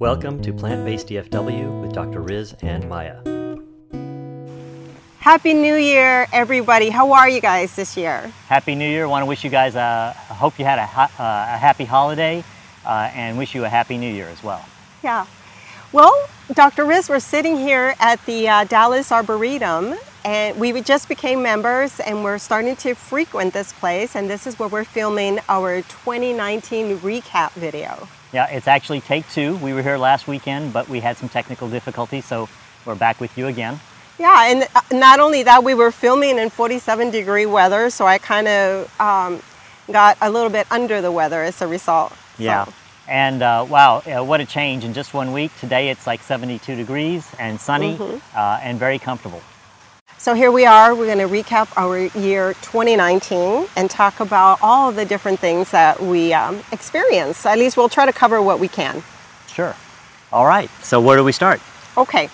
Welcome to Plant Based DFW with Dr. Riz and Maya. Happy New Year, everybody. How are you guys this year? Happy New Year. I want to wish you guys, a, I hope you had a, ha- uh, a happy holiday uh, and wish you a happy New Year as well. Yeah. Well, Dr. Riz, we're sitting here at the uh, Dallas Arboretum and we just became members and we're starting to frequent this place and this is where we're filming our 2019 recap video. Yeah, it's actually take two. We were here last weekend, but we had some technical difficulties, so we're back with you again. Yeah, and uh, not only that, we were filming in 47 degree weather, so I kind of um, got a little bit under the weather as a result. Yeah. And uh, wow, uh, what a change in just one week. Today it's like 72 degrees and sunny uh, and very comfortable. So here we are. We're going to recap our year 2019 and talk about all the different things that we um, experienced. At least we'll try to cover what we can. Sure. All right, so where do we start? Okay.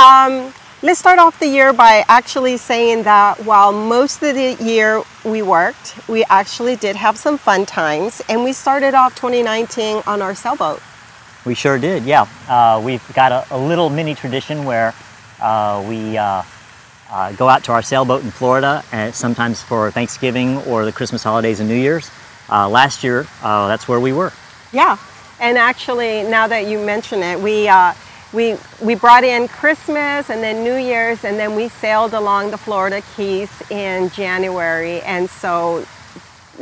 Um, let's start off the year by actually saying that while most of the year we worked, we actually did have some fun times, and we started off 2019 on our sailboat. We sure did, yeah. Uh, we've got a, a little mini tradition where uh, we uh, uh, go out to our sailboat in Florida, and sometimes for Thanksgiving or the Christmas holidays and New Year's. Uh, last year, uh, that's where we were. Yeah, and actually, now that you mention it, we uh, we we brought in Christmas and then New Year's, and then we sailed along the Florida Keys in January, and so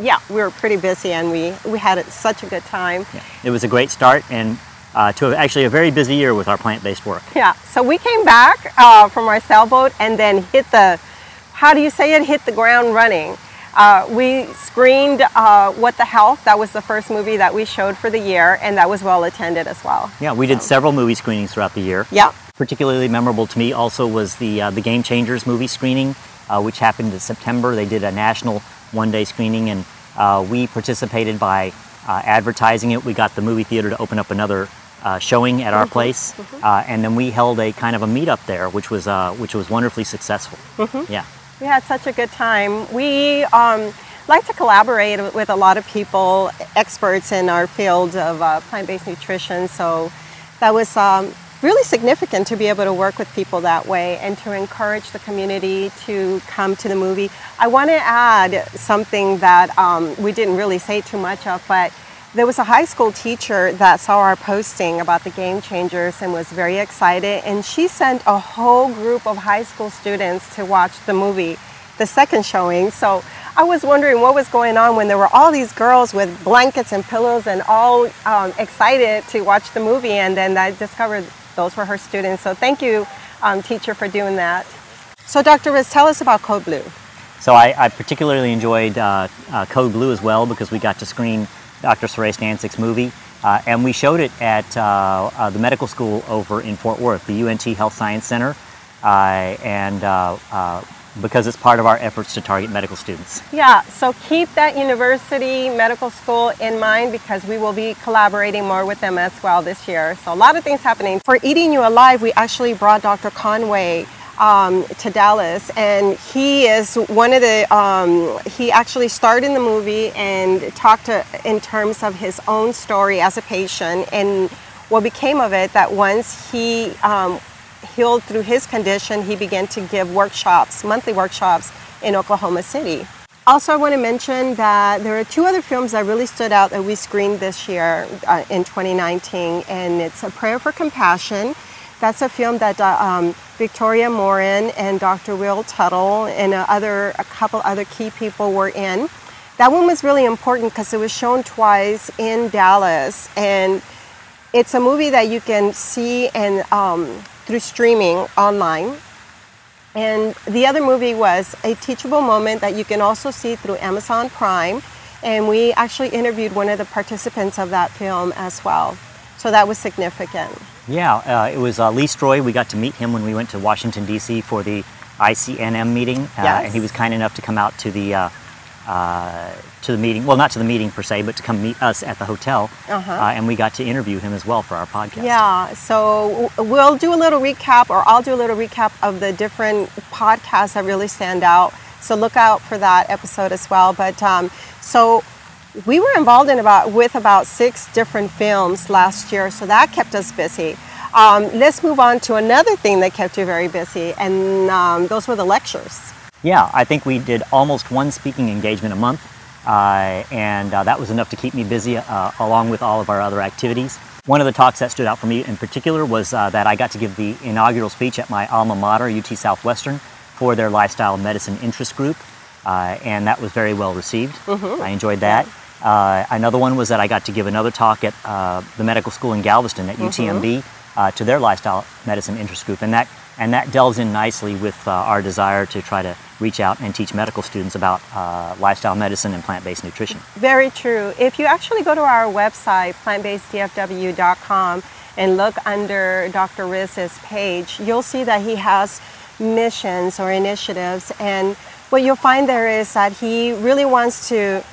yeah, we were pretty busy, and we we had such a good time. It was a great start, and uh, to actually a very busy year with our plant-based work. Yeah, so we came back uh, from our sailboat and then hit the, how do you say it, hit the ground running. Uh, we screened uh, What the Health. That was the first movie that we showed for the year, and that was well attended as well. Yeah, we did several movie screenings throughout the year. Yeah, Particularly memorable to me also was the uh, the Game Changers movie screening, uh, which happened in September. They did a national one-day screening, and uh, we participated by uh, advertising it. We got the movie theater to open up another uh, showing at our place, uh, and then we held a kind of a meetup there, which was uh, which was wonderfully successful. Yeah. we had such a good time. We um, like to collaborate with a lot of people, experts in our field of uh, plant-based nutrition. So that was um, really significant to be able to work with people that way and to encourage the community to come to the movie. I want to add something that um, we didn't really say too much of, but there was a high school teacher that saw our posting about the game changers and was very excited and she sent a whole group of high school students to watch the movie the second showing. So i was wondering what was going on when there were all these girls with blankets and pillows and all um, excited to watch the movie and then i discovered those were her students. So thank you um, teacher for doing that. So dr riz tell us about code blue. So I, I particularly enjoyed uh, uh, Code Blue as well because we got to screen Dr. Saray Stancic's movie, uh, and we showed it at uh, uh, the medical school over in Fort Worth, the UNT Health Science Center, uh, and uh, uh, because it's part of our efforts to target medical students. Yeah, so keep that university medical school in mind because we will be collaborating more with them as well this year. So a lot of things happening. For Eating You Alive, we actually brought Dr. Conway um, to Dallas, and he is one of the. Um, he actually starred in the movie and talked to, in terms of his own story as a patient and what became of it. That once he um, healed through his condition, he began to give workshops, monthly workshops in Oklahoma City. Also, I want to mention that there are two other films that really stood out that we screened this year uh, in 2019, and it's A Prayer for Compassion. That's a film that uh, um, Victoria Moran and Dr. Will Tuttle and uh, other a couple other key people were in. That one was really important because it was shown twice in Dallas, and it's a movie that you can see and um, through streaming online. And the other movie was A Teachable Moment that you can also see through Amazon Prime. And we actually interviewed one of the participants of that film as well. So that was significant. Yeah, uh, it was uh, Lee Stroy. We got to meet him when we went to Washington, D.C. for the ICNM meeting, uh, Yes. and he was kind enough to come out to the uh, uh, to the meeting. Well, not to the meeting per se, but to come meet us at the hotel, Uh-huh. uh, and we got to interview him as well for our podcast. Yeah, so we'll do a little recap, or I'll do a little recap of the different podcasts that really stand out. So look out for that episode as well. But um, so we were involved in about with about six different films last year, so that kept us busy. Um, let's move on to another thing that kept you very busy, and um, those were the lectures. Yeah, I think we did almost one speaking engagement a month, uh, and uh, that was enough to keep me busy uh, along with all of our other activities. One of the talks that stood out for me in particular was uh, that I got to give the inaugural speech at my alma mater, UT Southwestern, for their lifestyle medicine interest group, uh, and that was very well received. Mhm. I enjoyed that. Uh, another one was that I got to give another talk at uh, the medical school in Galveston at UTMB uh, to their lifestyle medicine interest group, and that and that delves in nicely with uh, our desire to try to reach out and teach medical students about uh, lifestyle medicine and plant-based nutrition. Very true. If you actually go to our website, plantbaseddfw.com, and look under Dr. Riz's page, you'll see that he has missions or initiatives. And what you'll find there is that he really wants to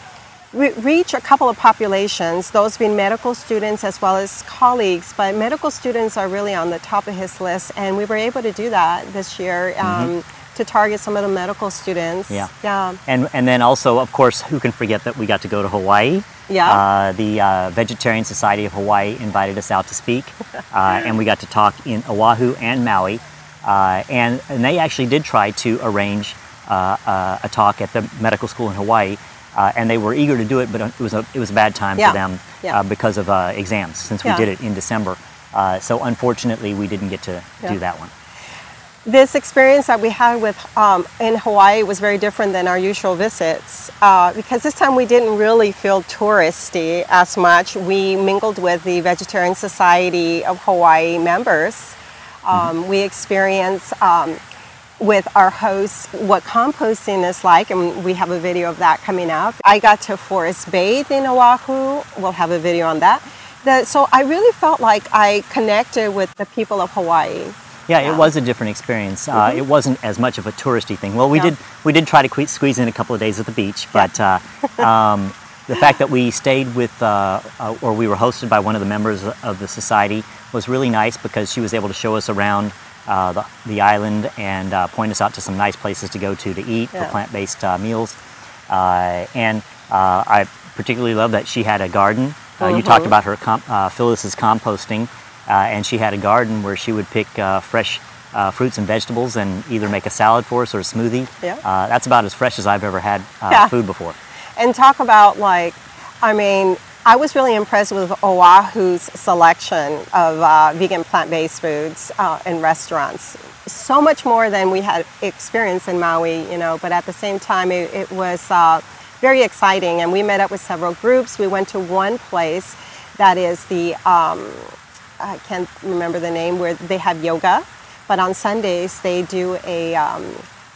re- reach a couple of populations, those being medical students as well as colleagues. But medical students are really on the top of his list, and we were able to do that this year um, to target some of the medical students. Yeah. Yeah. And and then also, of course, who can forget that we got to go to Hawaii? Yeah. Uh, the uh, Vegetarian Society of Hawaii invited us out to speak, uh, and we got to talk in Oahu and Maui. Uh, and, and they actually did try to arrange uh, uh, a talk at the medical school in Hawaii, uh, and they were eager to do it, but it was a, it was a bad time Yeah. for them Yeah. uh, because of uh, exams, since we did it in December. Uh, so unfortunately, we didn't get to Yeah. do that one. This experience that we had with um, in Hawaii was very different than our usual visits uh, because this time we didn't really feel touristy as much. We mingled with the Vegetarian Society of Hawaii members. Um, We experienced um, with our hosts what composting is like, and we have a video of that coming up. I got to forest bathe in Oahu. We'll have a video on that. The, so I really felt like I connected with the people of Hawaii. Yeah, Yeah. it was a different experience. Uh, It wasn't as much of a touristy thing. Well, we Yeah. did we did try to que- squeeze in a couple of days at the beach, but uh, um, the fact that we stayed with uh, uh, or we were hosted by one of the members of the society was really nice because she was able to show us around uh, the, the island and uh, point us out to some nice places to go to to eat for plant-based uh, meals. Uh, and uh, I particularly love that she had a garden. Uh, You talked about her com- uh, Phyllis's composting, uh, and she had a garden where she would pick uh, fresh uh, fruits and vegetables and either make a salad for us or a smoothie. Yeah. Uh, that's about as fresh as I've ever had uh, Yeah. food before. and talk about like i mean i was really impressed with oahu's selection of uh, vegan plant-based foods uh, in restaurants. So much more than we had experienced in maui you know but at the same time it, it was uh, very exciting. And we met up with several groups. We went to one place that is the um, I can't remember the name where they have yoga, but on Sundays they do a um,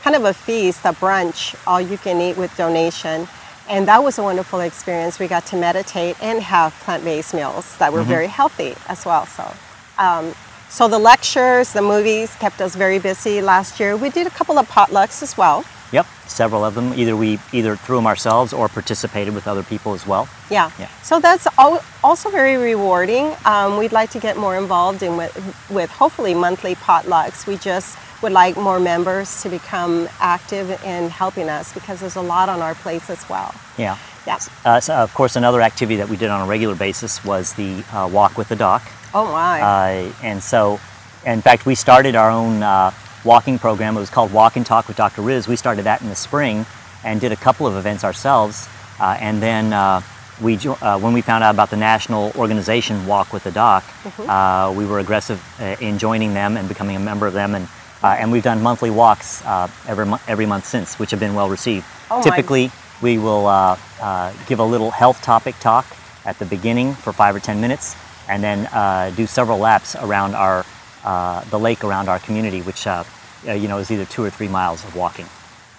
kind of a feast, a brunch, all you can eat with donation. And that was a wonderful experience. We got to meditate and have plant-based meals that were very healthy as well. So, um, so the lectures, the movies kept us very busy last year. We did a couple of potlucks as well. Yep, several of them. Either we either threw them ourselves or participated with other people as well. Yeah. Yeah. So that's al- also very rewarding. Um, we'd like to get more involved in with, with hopefully monthly potlucks. We just would like more members to become active in helping us because there's a lot on our plates as well. Yeah. Yeah. Uh, so of course, another activity that we did on a regular basis was the uh, walk with the doc. Oh my. Uh, and so, in fact, we started our own uh, walking program. It was called Walk and Talk with Dr. Riz. We started that in the spring and did a couple of events ourselves. Uh, and then uh, we, uh, when we found out about the national organization Walk with the Doc, uh, we were aggressive in joining them and becoming a member of them. And, uh, and we've done monthly walks uh, every, mo- every month since, which have been well received. Oh my- Typically, we will uh, uh, give a little health topic talk at the beginning for five or ten minutes, and then uh, do several laps around our uh, the lake around our community, which uh, uh, you know is either two or three miles of walking.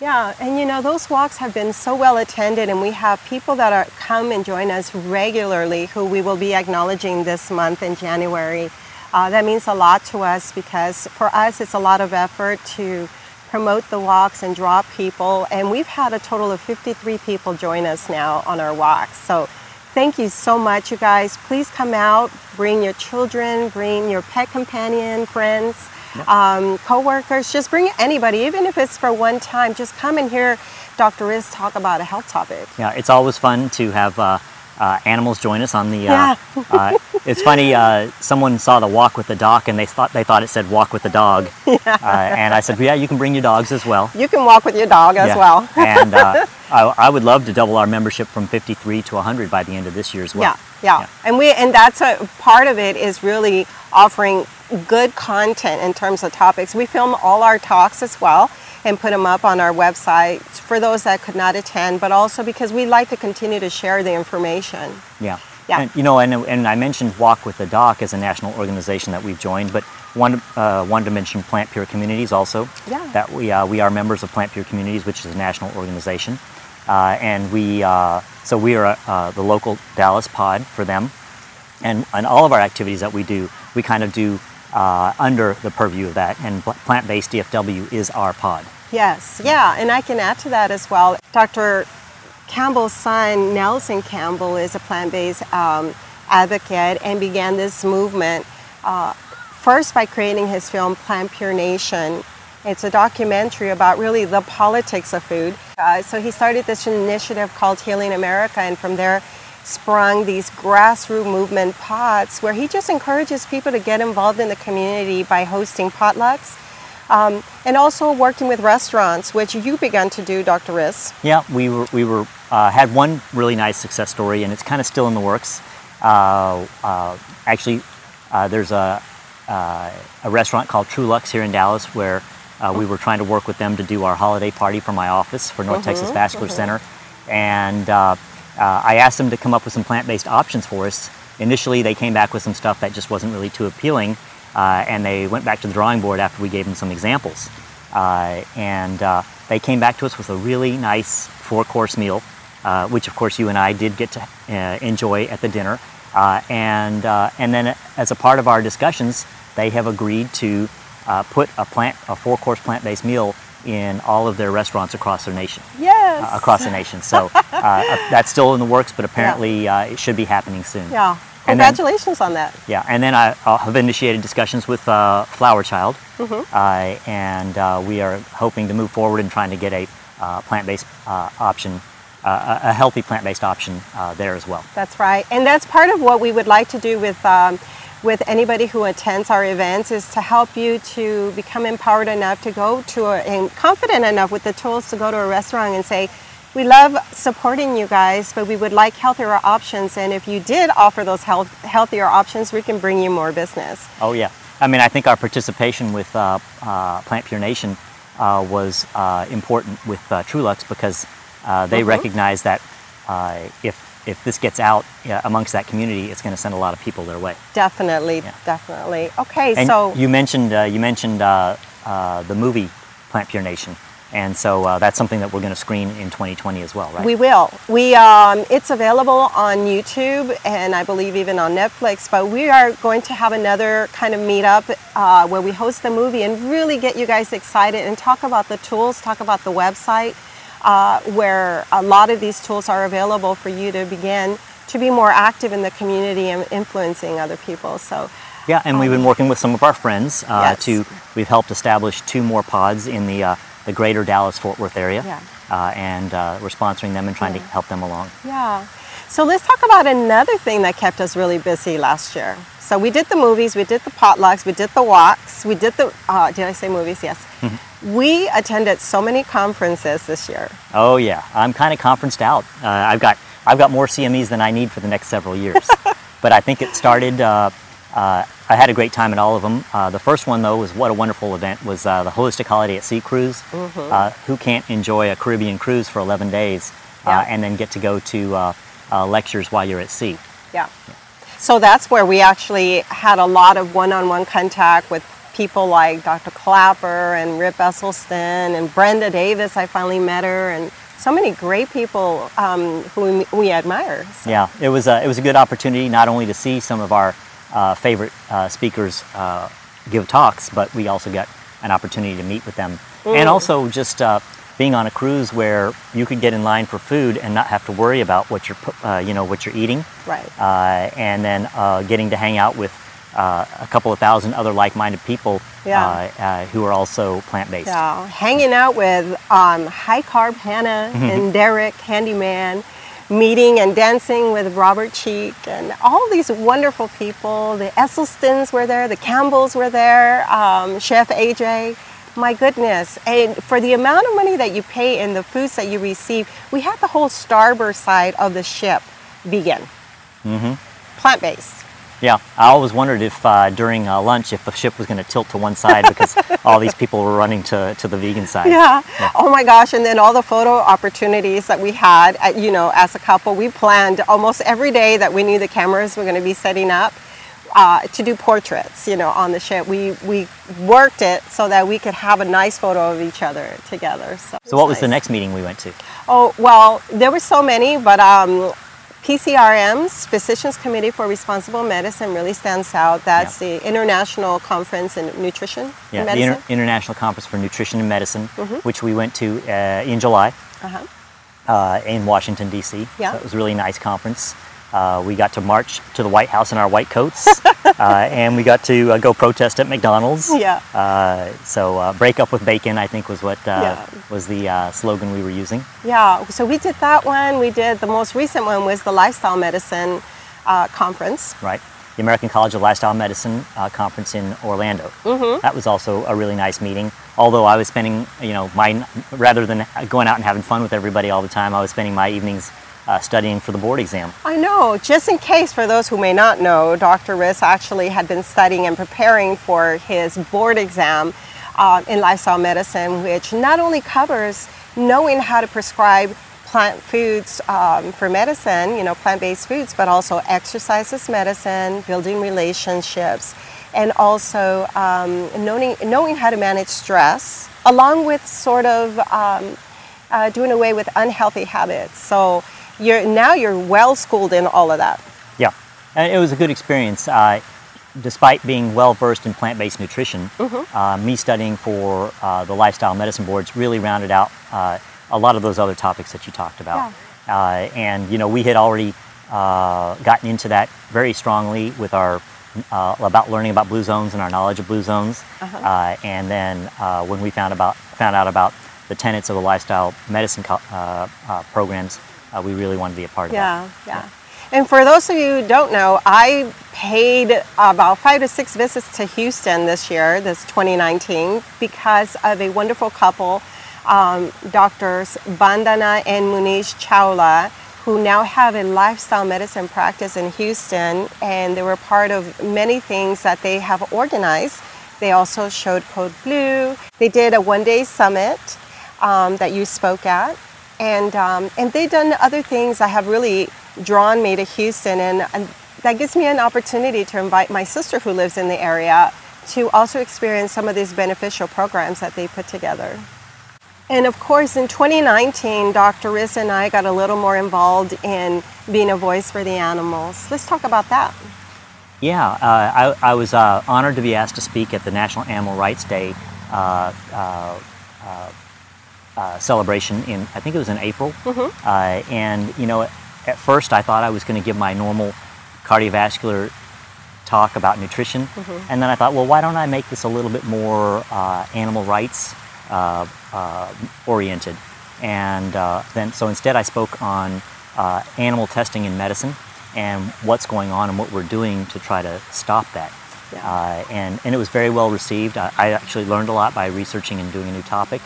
Yeah, and you know those walks have been so well attended, and we have people that are come and join us regularly, who we will be acknowledging this month in January. Uh, that means a lot to us because for us it's a lot of effort to promote the walks and draw people, and we've had a total of 53 people join us now on our walks. So. Thank you so much, you guys. Please come out, bring your children, bring your pet companion, friends. um, co-workers. Just bring anybody, even if it's for one time. Just come and hear Dr. Riz talk about a health topic. Yeah, it's always fun to have uh, uh, animals join us on the. Uh, Yeah. uh, it's funny. Uh, someone saw the walk with the doc, and they thought they thought it said walk with the dog. Uh, and I said, yeah, you can bring your dogs as well. You can walk with your dog as Yeah. well. and uh, I, I would love to double our membership from 53 to 100 by the end of this year as well. Yeah, yeah, and we and that's a part of it is really offering good content in terms of topics. We film all our talks as well and put them up on our website for those that could not attend, but also because we like to continue to share the information. Yeah. Yeah. And, you know, and, and I mentioned Walk with the Doc as a national organization that we've joined, but one, uh, one to mention Plant Pure Communities also. Yeah. That we, uh, we are members of Plant Pure Communities, which is a national organization. Uh, and we, uh, so we are uh, the local Dallas pod for them. And, and all of our activities that we do, we kind of do uh, under the purview of that. And Plant Based DFW is our pod. Yes, yeah, and I can add to that as well. Dr. Campbell's son, Nelson Campbell, is a plant based um, advocate and began this movement uh, first by creating his film Plant Pure Nation. It's a documentary about really the politics of food. Uh, so he started this initiative called Healing America, and from there sprung these grassroots movement pots where he just encourages people to get involved in the community by hosting potlucks um, and also working with restaurants, which you began to do, Dr. Riz. Yeah, we were we were uh, had one really nice success story, and it's kind of still in the works. Uh, uh, actually, uh, there's a uh, a restaurant called Truluck's here in Dallas where uh, we were trying to work with them to do our holiday party for my office for North Texas Vascular Center, and uh, I asked them to come up with some plant-based options for us. Initially, they came back with some stuff that just wasn't really too appealing, uh, and they went back to the drawing board after we gave them some examples. Uh, and uh, they came back to us with a really nice four-course meal, uh, which of course you and I did get to uh, enjoy at the dinner. And and then as a part of our discussions, they have agreed to put a plant, a four-course plant-based meal in all of their restaurants across their nation Yes. uh, across the nation. So uh, uh, that's still in the works, but apparently uh, it should be happening soon. Yeah. And then- Congratulations on that. Yeah, and then I uh, have initiated discussions with uh, Flower Child, uh, and uh, we are hoping to move forward in trying to get a uh, plant-based uh, option, uh, a a healthy plant-based option uh, there as well. That's right. And that's part of what we would like to do with um, with anybody who attends our events is to help you to become empowered enough to go to a, and confident enough with the tools to go to a restaurant and say, we love supporting you guys, but we would like healthier options. And if you did offer those health, healthier options, we can bring you more business. Oh yeah, I mean I think our participation with uh, uh, Plant Pure Nation uh, was uh, important with uh, Truluck's because uh, they recognize that uh, if if this gets out uh, amongst that community, it's going to send a lot of people their way. Definitely, Yeah. definitely. Okay, And so you mentioned uh, you mentioned uh, uh, the movie Plant Pure Nation, and so uh, that's something that we're going to screen in 2020 as well, right? We will. We um, it's available on YouTube and I believe even on Netflix. But we are going to have another kind of meetup uh, where we host the movie and really get you guys excited and talk about the tools, talk about the website, uh, where a lot of these tools are available for you to begin to be more active in the community and influencing other people. So. yeah, and we've been working with some of our friends uh, Um, Yes. to. We've helped establish two more pods in the uh, the greater Dallas Fort Worth area, Yeah. uh, and uh, we're sponsoring them and trying to help them along. Yeah. So let's talk about another thing that kept us really busy last year. So we did the movies, we did the potlucks, we did the walks, we did the, uh, did I say movies? Yes. We attended so many conferences this year. Oh yeah, I'm kind of conferenced out. Uh, I've got I've got more CMEs than I need for the next several years. but I think it started. Uh, uh, I had a great time at all of them. Uh, the first one though was what a wonderful event was uh, the holistic holiday at sea cruise. Uh, who can't enjoy a Caribbean cruise for 11 days uh, Yeah. and then get to go to uh, uh, lectures while you're at sea? Yeah. So that's where we actually had a lot of one-on-one contact with people like Dr. Klaper and Rip Esselstyn and Brenda Davis. I finally met her and so many great people um, who we, we admire. So, Yeah, it was a, it was a good opportunity not only to see some of our uh, favorite uh, speakers uh, give talks, but we also got an opportunity to meet with them, and also just uh, being on a cruise where you could get in line for food and not have to worry about what you're uh, you know what you're eating, Right. uh, and then uh, getting to hang out with uh, a couple of thousand other like-minded people Yeah. uh, uh, who are also plant-based. Yeah, hanging out with um, high carb Hannah Mm-hmm. and Derek, handyman, meeting and dancing with Robert Cheeke, and all these wonderful people. The Esselstyns were there, the Campbells were there, um, Chef AJ. My goodness. And for the amount of money that you pay and the foods that you receive, we had the whole starboard side of the ship vegan, Mm-hmm. plant based. Yeah, I always wondered if uh, during uh, lunch if the ship was going to tilt to one side because all these people were running to, to the vegan side. Yeah. Oh my gosh. And then all the photo opportunities that we had, at, you know, as a couple, we planned almost every day that we knew the cameras were going to be setting up uh, to do portraits, you know, on the ship. We, we worked it so that we could have a nice photo of each other together. So, So what was the next meeting we went to? Oh, well, there were so many, but um, PCRM's Physicians Committee for Responsible Medicine really stands out. That's the International Conference in Nutrition Yeah, and the Inter- International Conference for Nutrition and Medicine, Mm-hmm. which we went to uh, in July uh-huh. uh, in Washington D.C. Yeah. So it was a really nice conference. Uh, we got to march to the White House in our white coats, uh, and we got to uh, go protest at McDonald's. Yeah. Uh, so uh, break up with bacon, I think, was what uh, Yeah. was the uh, slogan we were using. Yeah, so we did that one. We did the most recent one was the lifestyle medicine uh, conference. right? The American College of Lifestyle Medicine uh, conference in Orlando. Mm-hmm. That was also a really nice meeting. Although I was spending, you know, my rather than going out and having fun with everybody all the time, I was spending my evenings uh, studying for the board exam. I know, just in case for those who may not know, Dr. Riz actually had been studying and preparing for his board exam uh, in lifestyle medicine, which not only covers knowing how to prescribe plant foods um, for medicine, you know, plant based foods, but also exercises medicine, building relationships, and also um, knowing, knowing how to manage stress, along with sort of um, uh, doing away with unhealthy habits. So you're now you're well schooled in all of that. Yeah, and it was a good experience. Uh, despite being well versed in plant-based nutrition, uh, me studying for uh, the lifestyle medicine boards really rounded out uh, a lot of those other topics that you talked about. Uh, and you know, we had already uh, gotten into that very strongly with our uh, about learning about blue zones and our knowledge of blue zones. Uh, and then uh, when we found about found out about the tenets of the lifestyle medicine co- uh, uh, programs, uh, we really wanted to be a part of that. Yeah, yeah. And for those of you who don't know, I paid about five to six visits to Houston this year, this 2019, because of a wonderful couple, um, doctors Bandana and Munish Chawla, who now have a lifestyle medicine practice in Houston, and they were part of many things that they have organized. They also showed Code Blue. They did a one-day summit um, that you spoke at, and um, and they've done other things that have really drawn me to Houston, and, and that gives me an opportunity to invite my sister who lives in the area to also experience some of these beneficial programs that they put together. And of course, in 2019, Dr. Riz and I got a little more involved in being a voice for the animals. Let's talk about that. Yeah, uh, I, I was uh, honored to be asked to speak at the National Animal Rights Day uh, uh, celebration in, I think it was in April. Uh, and, you know, at first I thought I was going to give my normal cardiovascular talk about nutrition. And then I thought, well, why don't I make this a little bit more uh, animal rights uh, uh, oriented? And uh, then, so instead I spoke on uh, animal testing in medicine and what's going on and what we're doing to try to stop that. Yeah. Uh, and, and it was very well received. I, I actually learned a lot by researching and doing a new topic.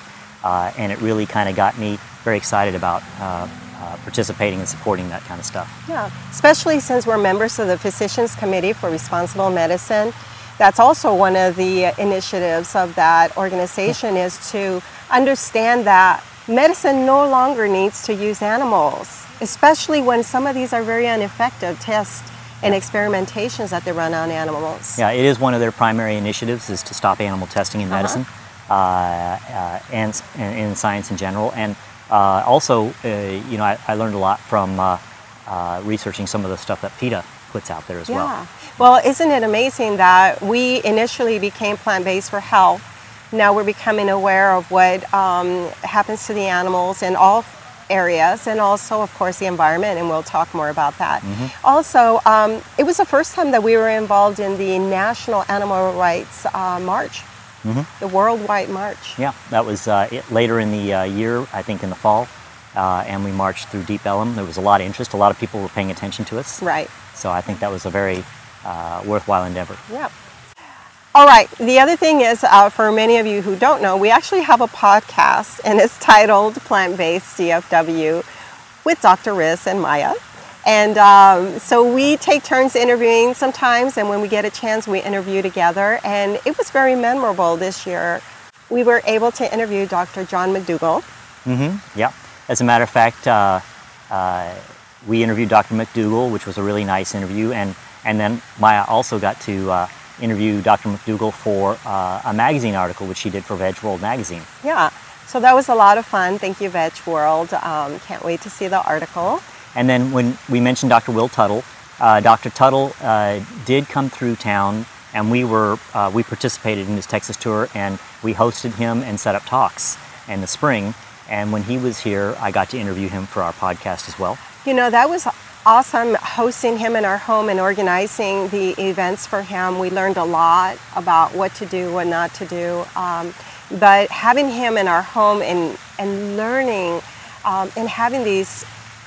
Uh, and it really kind of got me very excited about uh, uh, participating and supporting that kind of stuff. Yeah, especially since we're members of the Physicians Committee for Responsible Medicine. That's also one of the initiatives of that organization is to understand that medicine no longer needs to use animals, especially when some of these are very ineffective tests and experimentations that they run on animals. Yeah, it is one of their primary initiatives is to stop animal testing in Uh-huh. medicine and, and in science in general. And uh, also, uh, you know, I, I learned a lot from uh, uh, researching some of the stuff that PETA puts out there as well. Yeah. Well, isn't it amazing that we initially became plant based for health? Now we're becoming aware of what um, happens to the animals in all areas and also, of course, the environment, and we'll talk more about that. Also, um, it was the first time that we were involved in the National Animal Rights uh, March, the Worldwide March. Yeah, that was uh, it, later in the uh, year, I think in the fall, uh, and we marched through Deep Ellum. There was a lot of interest. A lot of people were paying attention to us. Right. So I think that was a very uh, worthwhile endeavor. Yeah. All right. The other thing is, uh, for many of you who don't know, we actually have a podcast, and it's titled Plant Based DFW with Dr. Riz and Maya. And um, so we take turns interviewing sometimes, and when we get a chance, we interview together. And it was very memorable this year. We were able to interview Dr. John McDougall. Yeah. As a matter of fact, uh, uh, we interviewed Dr. McDougall, which was a really nice interview, and and then Maya also got to uh, interview Dr. McDougall for uh, a magazine article, which she did for Veg World magazine. Yeah. So that was a lot of fun. Thank you, Veg World. Um, can't wait to see the article. And then when we mentioned Dr. Will Tuttle, uh, Dr. Tuttle uh, did come through town, and we were uh, we participated in his Texas tour, and we hosted him and set up talks in the spring. And when he was here, I got to interview him for our podcast as well. You know, that was awesome hosting him in our home and organizing the events for him. We learned a lot about what to do, what not to do. Um, but having him in our home and, and learning um, and having these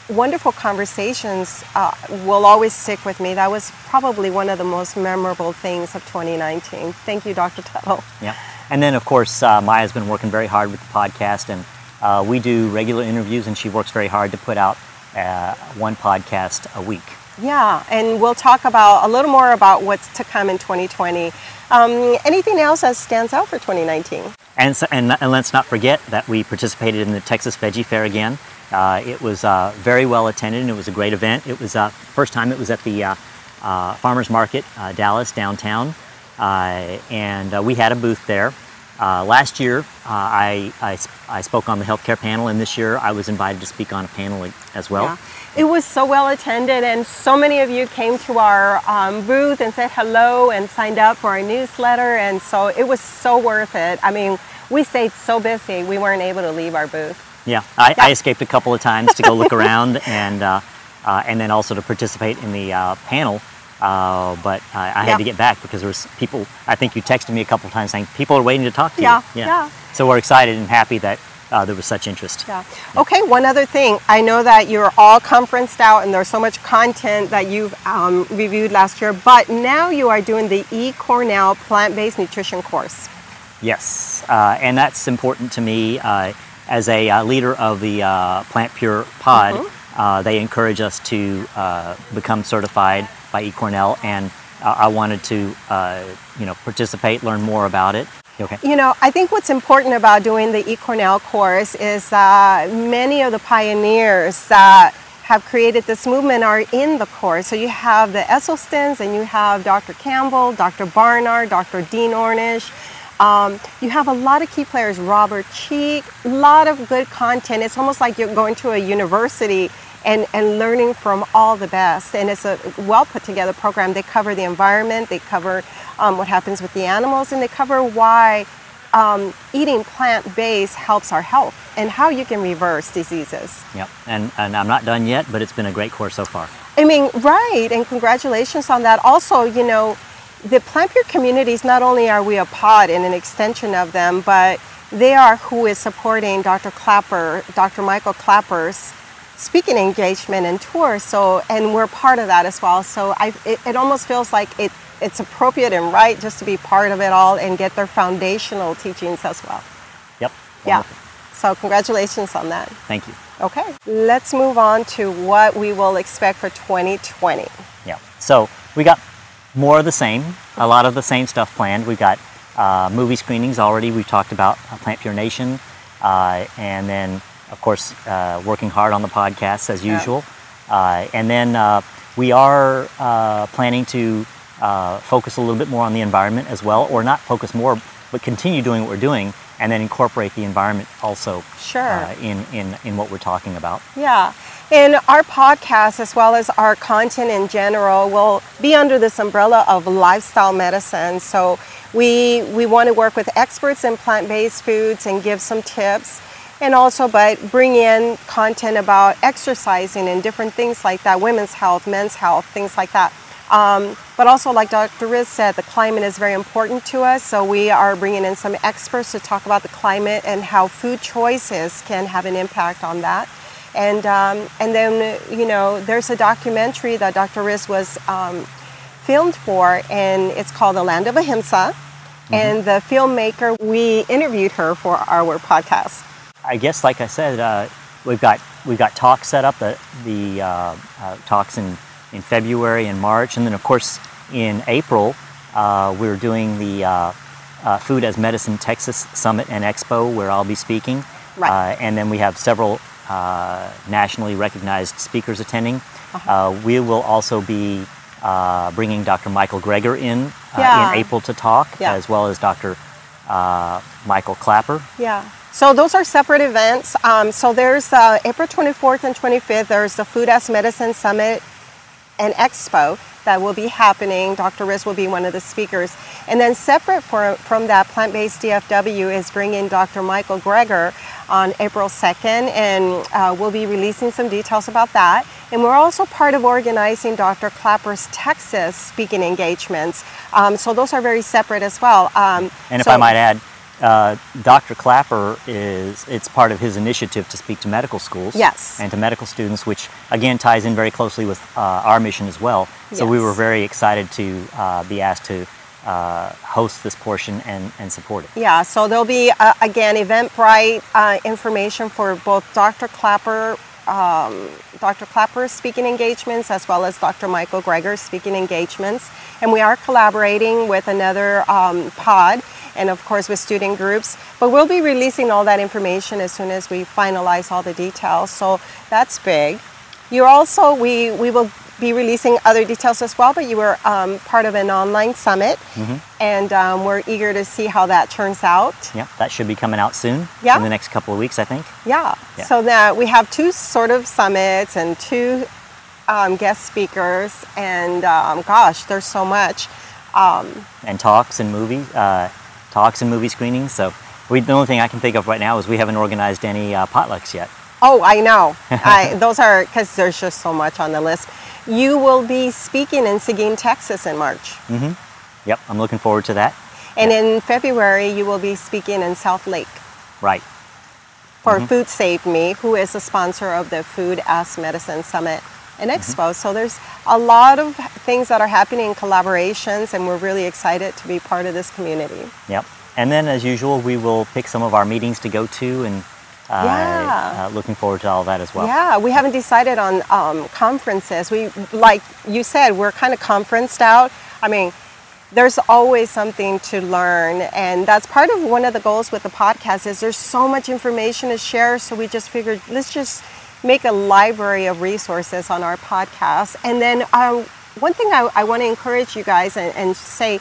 wonderful conversations uh, will always stick with me. That was probably one of the most memorable things of 2019. Thank you, Dr. Tuttle. Yeah. And then, of course, uh, Maya's been working very hard with the podcast, and uh, we do regular interviews, and she works very hard to put out uh, one podcast a week. Yeah, and we'll talk about a little more about what's to come in 2020. Um, anything else that stands out for 2019? And, so, and, and let's not forget that we participated in the Texas Veggie Fair again. Uh, it was uh, very well attended and it was a great event. It was uh, first time it was at the uh, uh, Farmers Market, uh, Dallas, downtown. And we had a booth there. Last year, I, I, I spoke on the healthcare panel, and this year I was invited to speak on a panel as well. Yeah. It was so well attended, and so many of you came to our um, booth and said hello and signed up for our newsletter, and so it was so worth it. I mean, we stayed so busy, we weren't able to leave our booth. Yeah, I, Yeah. I escaped a couple of times to go look around and uh, uh, and then also to participate in the uh, panel. Uh, but I, I had Yeah. to get back because there was people. I think you texted me a couple of times saying people are waiting to talk to Yeah, you. yeah. So we're excited and happy that uh, there was such interest. Yeah. Okay, one other thing. I know that you're all conferenced out and there's so much content that you've um, reviewed last year, but now you are doing the E. Cornell plant based nutrition course. Yes, uh, and that's important to me uh, as a uh, leader of the uh, Plant Pure Pod. Mm-hmm. Uh, they encourage us to uh, become certified by eCornell, and uh, I wanted to, uh, you know, participate, learn more about it. Okay. You know, I think what's important about doing the E. Cornell course is that many of the pioneers that have created this movement are in the course. So you have the Esselstyns and you have Dr. Campbell, Dr. Barnard, Dr. Dean Ornish. Um, you have a lot of key players, Robert Cheeke, a lot of good content. It's almost like you're going to a university and, and learning from all the best. And it's a well put together program. They cover the environment, they cover um, what happens with the animals, and they cover why um, eating plant based helps our health and how you can reverse diseases. Yep. And, and I'm not done yet, but it's been a great course so far. I mean, right, and congratulations on that. Also, you know, the Plant Pure communities, not only are we a pod and an extension of them, but they are who is supporting Dr. Klaper, Dr. Michael Klaper's speaking engagement and tour. So, and we're part of that as well. So, I, it, it almost feels like it, it's appropriate and right just to be part of it all and get their foundational teachings as well. Yep. Yeah. So, congratulations on that. Thank you. Okay, let's move on to what we will expect for 2020. Yeah. So we got more of the same, a lot of the same stuff planned. We've got uh, movie screenings already. We've talked about uh, Plant Pure Nation, uh, and then of course uh, working hard on the podcasts as Yeah. usual. Uh, and then uh, we are uh, planning to uh, focus a little bit more on the environment as well, or not focus more, but continue doing what we're doing, and then incorporate the environment also Sure. uh, in, in in what we're talking about. Yeah, and our podcast, as well as our content in general, will be under this umbrella of lifestyle medicine. So we we want to work with experts in plant-based foods and give some tips. and also but bring in content about exercising and different things like that women's health men's health things like that um, but also like dr riz said the climate is very important to us so we are bringing in some experts to talk about the climate and how food choices can have an impact on that and um, and then you know there's a documentary that dr riz was um, filmed for and it's called the land of ahimsa mm-hmm. and the filmmaker we interviewed her for our podcast I guess, like I said, uh, we've got we've got talks set up. The the uh, uh, talks in in February and March, and then of course in April uh, we're doing the uh, uh, Food as Medicine Texas Summit and Expo, where I'll be speaking. Right. and then we have several nationally recognized speakers attending. Uh-huh. we will also be bringing Dr. Michael Greger in yeah. in April to talk, yeah. as well as Dr. Michael Klaper. Yeah. So those are separate events. Um, so there's uh, April 24th and 25th. There's the Food as Medicine Summit and Expo that will be happening. Dr. Riz will be one of the speakers. And then separate for, from that, Plant-Based DFW is bringing Dr. Michael Greger on April 2nd, and uh, we'll be releasing some details about that. And we're also part of organizing Dr. Klaper's Texas speaking engagements. Um, so those are very separate as well. Um, and if so, I might add, uh, Dr. Klaper is it's part of his initiative to speak to medical schools yes. and to medical students, which again ties in very closely with uh, our mission as well. So yes. we were very excited to uh, be asked to uh, host this portion and, and support it. Yeah, so there'll be uh, again Eventbrite uh, information for both Dr. Klaper. Um, Dr. Klaper's speaking engagements as well as Dr. Michael Greger's speaking engagements. And we are collaborating with another um, pod and of course with student groups. But we'll be releasing all that information as soon as we finalize all the details. So that's big. You're also, we, we will be releasing other details as well, but you were um, part of an online summit, mm-hmm. and um, we're eager to see how that turns out. Yeah, that should be coming out soon. Yeah. In the next couple of weeks, I think. Yeah. Yeah. So that we have two sort of summits and two um, guest speakers, and um, gosh, there's so much. Um, And talks and movies, uh, talks and movie screenings. So we, the only thing I can think of right now is we haven't organized any uh, potlucks yet. Oh, I know. I, those are because there's just so much on the list. You will be speaking in Seguin, Texas in March. Yep, I'm looking forward to that. And in February, you will be speaking in Southlake Right. for Food Save Me, who is a sponsor of the Food as Medicine Summit and Expo. So there's a lot of things that are happening in collaborations, and we're really excited to be part of this community. Yep. And then, as usual, we will pick some of our meetings to go to, and uh, Yeah. uh, looking forward to all that as well. Yeah, we haven't decided on um, conferences. We, like you said, we're kind of conferenced out. I mean, there's always something to learn, and that's part of one of the goals with the podcast. Is there's so much information to share, so we just figured let's just make a library of resources on our podcast. And then um, one thing I, I want to encourage you guys and, and say,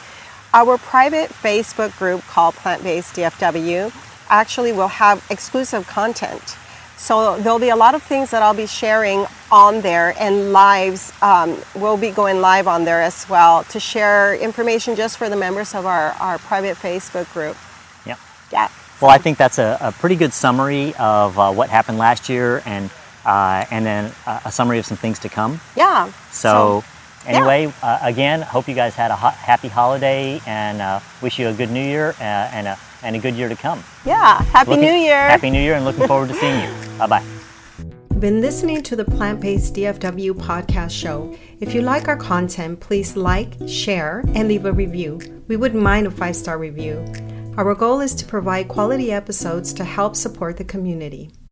our private Facebook group called Plant Based DFW actually will have exclusive content. So there'll be a lot of things that I'll be sharing on there, and lives um, will be going live on there as well to share information just for the members of our, our private Facebook group. Yep. Yeah. Well, I think that's a, a pretty good summary of uh, what happened last year, and uh, and then a, a summary of some things to come. Yeah. So, yeah. anyway, uh, again, hope you guys had a ho- happy holiday, and uh, wish you a good New Year uh, and a and a good year to come. yeah. Happy Looking- New Year. Happy New Year, and looking forward to seeing you. Bye bye. been listening to the Plant Based DFW podcast show. If you like our content, please like, share, and leave a review. We wouldn't mind a five star review. Our goal is to provide quality episodes to help support the community.